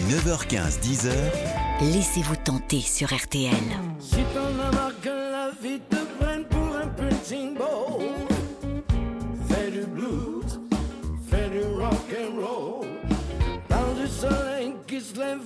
9h15, 10h, Laissez-vous tenter sur RTL. Si t'en as marre que la vie te prenne pour un punching ball, fais du blues, fais du rock and roll. Parle du soleil qui se lève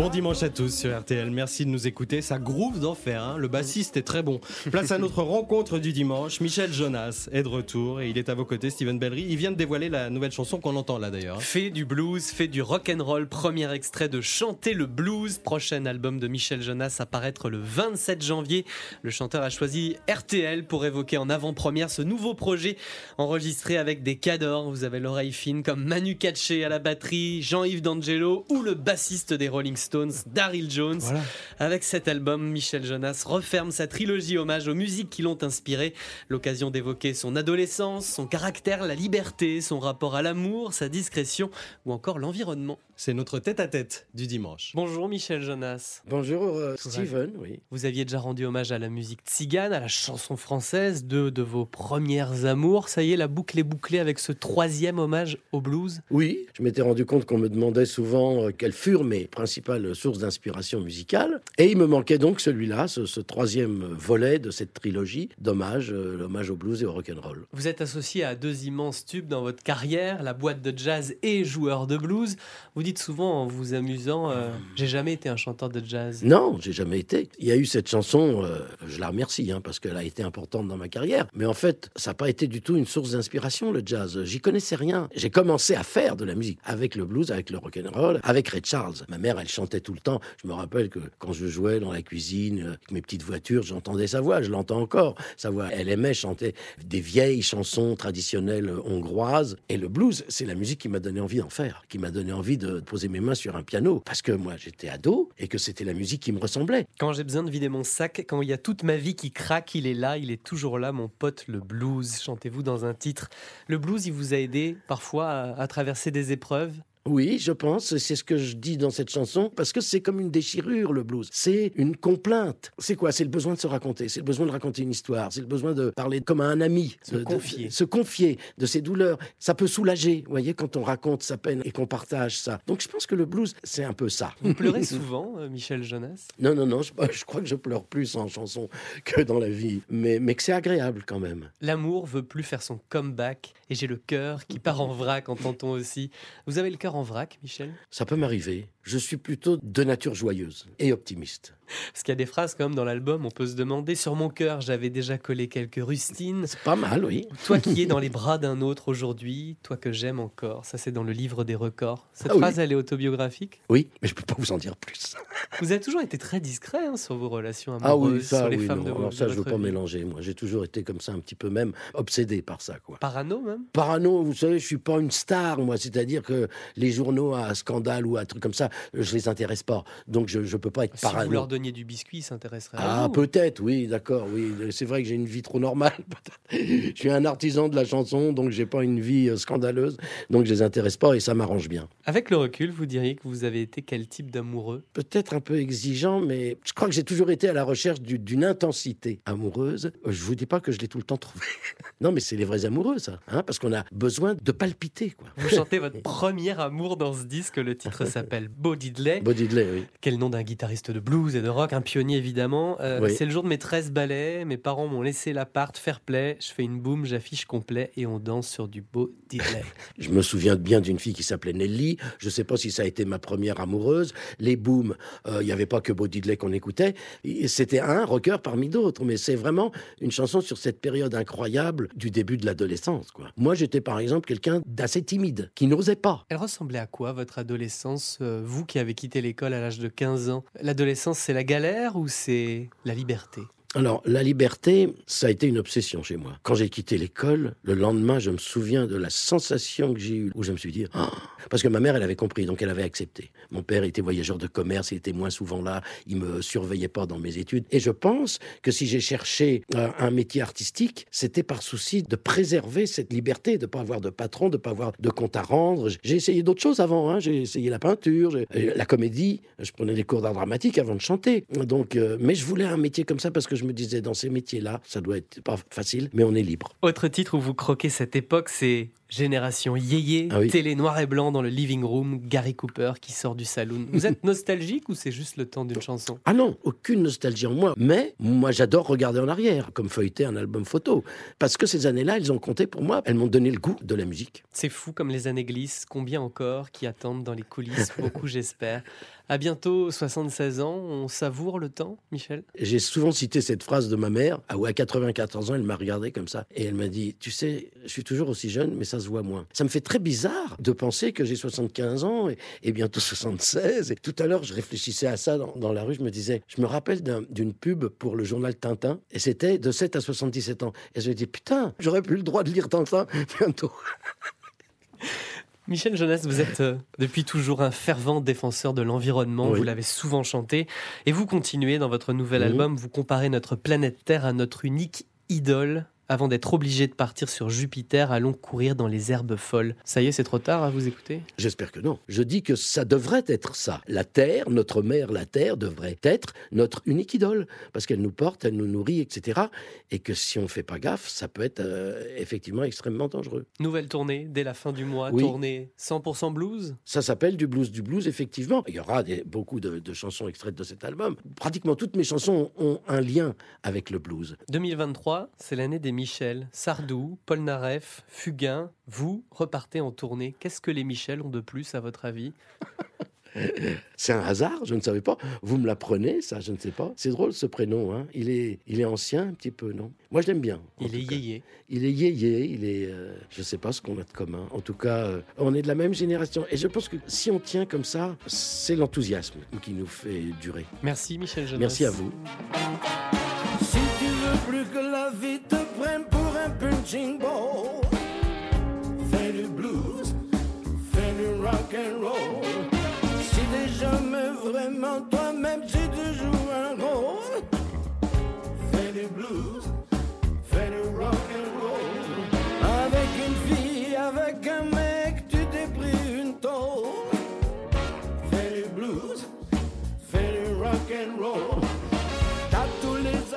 Bon dimanche à tous sur RTL, merci de nous écouter. Ça groove d'enfer, hein. le bassiste est très bon. Place à notre rencontre du dimanche. Michel Jonas est de retour et il est à vos côtés, Steven Bellery. Il vient de dévoiler la nouvelle chanson qu'on entend là d'ailleurs. Fait du blues, fait du rock and roll. Premier extrait de Chanter le blues. Prochain album de Michel Jonas à paraître le 27 janvier. Le chanteur a choisi RTL pour évoquer en avant-première ce nouveau projet enregistré avec des cadors. Vous avez l'oreille fine comme Manu Katché à la batterie, Jean-Yves D'Angelo ou le bassiste des Rolling Stones, Daryl Jones. Voilà. Avec cet album, Michel Jonas referme sa trilogie hommage aux musiques qui l'ont inspiré. L'occasion d'évoquer son adolescence, son caractère, la liberté, son rapport à l'amour, sa discrétion ou encore l'environnement. C'est notre tête-à-tête du dimanche. Bonjour Michel Jonas. Bonjour euh, Steven, oui. Vous aviez déjà rendu hommage à la musique tzigane, à la chanson française, deux de vos premières amours. Ça y est, la boucle est bouclée avec ce troisième hommage au blues. Oui, je m'étais rendu compte qu'on me demandait souvent euh, quelles furent mes principales sources d'inspiration musicale. Et il me manquait donc celui-là, ce, ce troisième volet de cette trilogie d'hommage, euh, l'hommage au blues et au rock'n'roll. Vous êtes associé à deux immenses tubes dans votre carrière, la boîte de jazz et joueur de blues. Vous dites souvent en vous amusant, euh, j'ai jamais été un chanteur de jazz. Non, j'ai jamais été. Il y a eu cette chanson, euh, je la remercie, hein, parce qu'elle a été importante dans ma carrière. Mais en fait, ça n'a pas été du tout une source d'inspiration, le jazz. J'y connaissais rien. J'ai commencé à faire de la musique avec le blues, avec le rock'n'roll, avec Ray Charles. Ma mère, elle chantait tout le temps. Je me rappelle que quand je jouais dans la cuisine, euh, avec mes petites voitures, j'entendais sa voix. Je l'entends encore. Sa voix, elle aimait chanter des vieilles chansons traditionnelles hongroises. Et le blues, c'est la musique qui m'a donné envie d'en faire, qui m'a donné envie de poser mes mains sur un piano. Parce que moi, j'étais ado et que c'était la musique qui me ressemblait. Quand j'ai besoin de vider mon sac, quand il y a toute ma vie qui craque, il est là, il est toujours là, mon pote, le blues. Chantez-vous dans un titre. Le blues, il vous a aidé parfois à traverser des épreuves? Oui, je pense, c'est ce que je dis dans cette chanson, parce que c'est comme une déchirure, le blues. C'est une complainte. C'est quoi? C'est le besoin de se raconter, c'est le besoin de raconter une histoire, c'est le besoin de parler comme à un ami. Se de, de- confier. se confier de ses douleurs. Ça peut soulager, vous voyez, quand on raconte sa peine et qu'on partage ça. Donc je pense que le blues, c'est un peu ça. Vous pleurez souvent, euh, Michel Jonas Non, non, non, je, je crois que je pleure plus en chanson que dans la vie, mais, mais que c'est agréable quand même. L'amour veut plus faire son comeback et j'ai le cœur qui part en vrac, entend-on aussi. Vous avez le cœur en vrac, Michel? Ça peut m'arriver. Je suis plutôt de nature joyeuse et optimiste. Parce qu'il y a des phrases quand même dans l'album, on peut se demander sur mon cœur, j'avais déjà collé quelques rustines. C'est pas mal, oui. Toi qui es dans les bras d'un autre aujourd'hui, toi que j'aime encore. Ça, c'est dans le livre des records. Cette Ah oui. phrase, elle est autobiographique? Oui, mais je peux pas vous en dire plus. Vous avez toujours été très discret hein, sur vos relations Ah amoureuses, oui, ça, sur les oui, femmes non. de, Alors de ça, je veux pas vie. mélanger. Moi, j'ai toujours été comme ça, un petit peu même obsédé par ça, quoi. Parano même? Parano, vous savez, je suis pas une star, moi. C'est-à-dire que les journaux à scandale ou à trucs comme ça, je les intéresse pas. Donc, je, je peux pas être Si vous parano. leur donniez du biscuit, ils s'intéresseraient à Ah, vous. peut-être, oui, d'accord, oui. C'est vrai que j'ai une vie trop normale. je suis un artisan de la chanson, donc j'ai pas une vie euh, scandaleuse. Donc, je les intéresse pas et ça m'arrange bien. Avec le recul, vous diriez que vous avez été quel type d'amoureux? Peut-être un peu exigeant, mais je crois que j'ai toujours été à la recherche du- d'une intensité amoureuse. Euh, Je vous dis pas que je l'ai tout le temps trouvé. non, mais c'est les vrais amoureux, ça. Hein, parce qu'on a besoin de palpiter, quoi. Vous chantez votre premier amour dans ce disque. Le titre s'appelle Bo Diddley. Body Delay, oui. Quel nom d'un guitariste de blues et de rock, un pionnier évidemment. Euh, Oui. C'est le jour de mes 13 ballets. Mes parents m'ont laissé l'appart, fair play. Je fais une boum, j'affiche complet et on danse sur du Bo Diddley. Je me souviens bien d'une fille qui s'appelait Nelly. Je sais pas si ça a été ma première amoureuse. Les booms, euh, il n'y avait pas que Body Delay qu'on écoutait. C'était un rocker parmi d'autres. Mais c'est vraiment une chanson sur cette période incroyable du début de l'adolescence, quoi. Moi, j'étais par exemple quelqu'un d'assez timide, qui n'osait pas. Elle ressemblait à quoi votre adolescence euh, Vous qui avez quitté l'école à l'âge de 15 ans? L'adolescence, c'est la galère ou c'est la liberté? Alors, la liberté, ça a été une obsession chez moi. Quand j'ai quitté l'école, le lendemain, je me souviens de la sensation que j'ai eue, où je me suis dit, Ah parce que ma mère, elle avait compris, donc elle avait accepté. Mon père était voyageur de commerce, il était moins souvent là, il me surveillait pas dans mes études. Et je pense que si j'ai cherché euh, un métier artistique, c'était par souci de préserver cette liberté, de pas avoir de patron, de pas avoir de compte à rendre. J'ai essayé d'autres choses avant, hein. j'ai essayé la peinture, euh, la comédie, je prenais des cours d'art dramatique avant de chanter. Donc, euh, mais je voulais un métier comme ça parce que je me disais, dans ces métiers-là, ça doit être pas facile, mais on est libre. Autre titre où vous croquez cette époque, c'est Génération Yéyé, Ah oui. télé noir et blanc dans le living room, Gary Cooper qui sort du saloon. Vous êtes nostalgique ou c'est juste le temps d'une chanson? Ah non, aucune nostalgie en moi. Mais moi, j'adore regarder en arrière, comme feuilleter un album photo. Parce que ces années-là, elles ont compté pour moi. Elles m'ont donné le goût de la musique. C'est fou comme les années glissent. Combien encore qui attendent dans les coulisses? Beaucoup, j'espère. À bientôt 76 ans. On savoure le temps, Michel? J'ai souvent cité cette phrase de ma mère, ah ouais, à 94 ans, elle m'a regardé comme ça. Et elle m'a dit, tu sais, je suis toujours aussi jeune, mais ça moins. Ça me fait très bizarre de penser que j'ai 75 ans et, et bientôt 76. Et tout à l'heure, je réfléchissais à ça dans, dans la rue. Je me disais, je me rappelle d'un- d'une pub pour le journal Tintin. Et c'était de 7 à 77 ans. Et je me dis, putain, j'aurais plus le droit de lire Tintin bientôt. Michel Jonas, vous êtes euh, depuis toujours un fervent défenseur de l'environnement, Oui. vous l'avez souvent chanté, et vous continuez dans votre nouvel album, vous comparez notre planète Terre à notre unique idole. Avant d'être obligé de partir sur Jupiter, allons courir dans les herbes folles. Ça y est, c'est trop tard à vous écouter J'espère que non. Je dis que ça devrait être ça. La Terre, notre mère, la Terre, devrait être notre unique idole. Parce qu'elle nous porte, elle nous nourrit, etc. Et que si on ne fait pas gaffe, ça peut être euh, effectivement extrêmement dangereux. Nouvelle tournée dès la fin du mois, Oui. tournée 100% blues? Ça s'appelle du blues, du blues, effectivement. Il y aura des- beaucoup de, de chansons extraites de cet album. Pratiquement toutes mes chansons ont un lien avec le blues. 2023, c'est l'année des Michel. Sardou, Paul Naref, Fugain, vous repartez en tournée. Qu'est-ce que les Michel ont de plus à votre avis C'est un hasard, je ne savais pas. Vous me l'apprenez, ça, je ne sais pas. C'est drôle ce prénom. Hein. Il, est, il est ancien un petit peu, non? Moi, je l'aime bien. en Il est yéyé. Il est yéyé, il est. euh, je ne sais pas ce qu'on a de commun. En tout cas, euh, on est de la même génération. Et je pense que si on tient comme ça, c'est l'enthousiasme qui nous fait durer. Merci Michel. Merci à vous. Si tu veux plus que un punching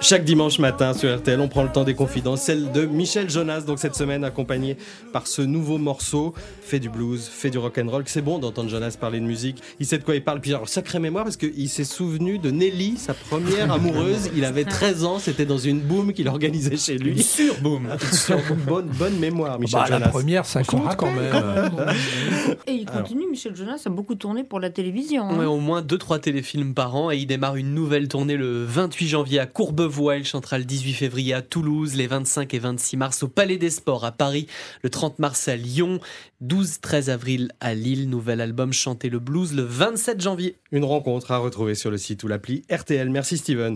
Chaque dimanche matin sur RTL, on prend le temps des confidences, celle de Michel Jonas, donc cette semaine accompagné par ce nouveau morceau, fait du blues, fait du rock and roll. C'est bon d'entendre Jonas parler de musique. Il sait de quoi il parle. Puis alors sacrée mémoire parce qu'il s'est souvenu de Nelly, sa première amoureuse. Il avait 13 ans, c'était dans une boom qu'il organisait chez lui. Sur boom. bonne bonne mémoire, Michel Bah, la Jonas. première, ça compte quand même. Et il continue, Michel Jonas a beaucoup tourné pour la télévision. hein. Ouais, au moins 2-3 téléfilms par an et il démarre une nouvelle tournée le 28 janvier à Courbevoie. Il chantera le 18 février à Toulouse, les 25 et 26 mars au Palais des Sports à Paris, le 30 mars à Lyon, 12-13 avril à Lille. Nouvel album Chanter le blues le 27 janvier. Une rencontre à retrouver sur le site ou l'appli RTL. Merci Steven.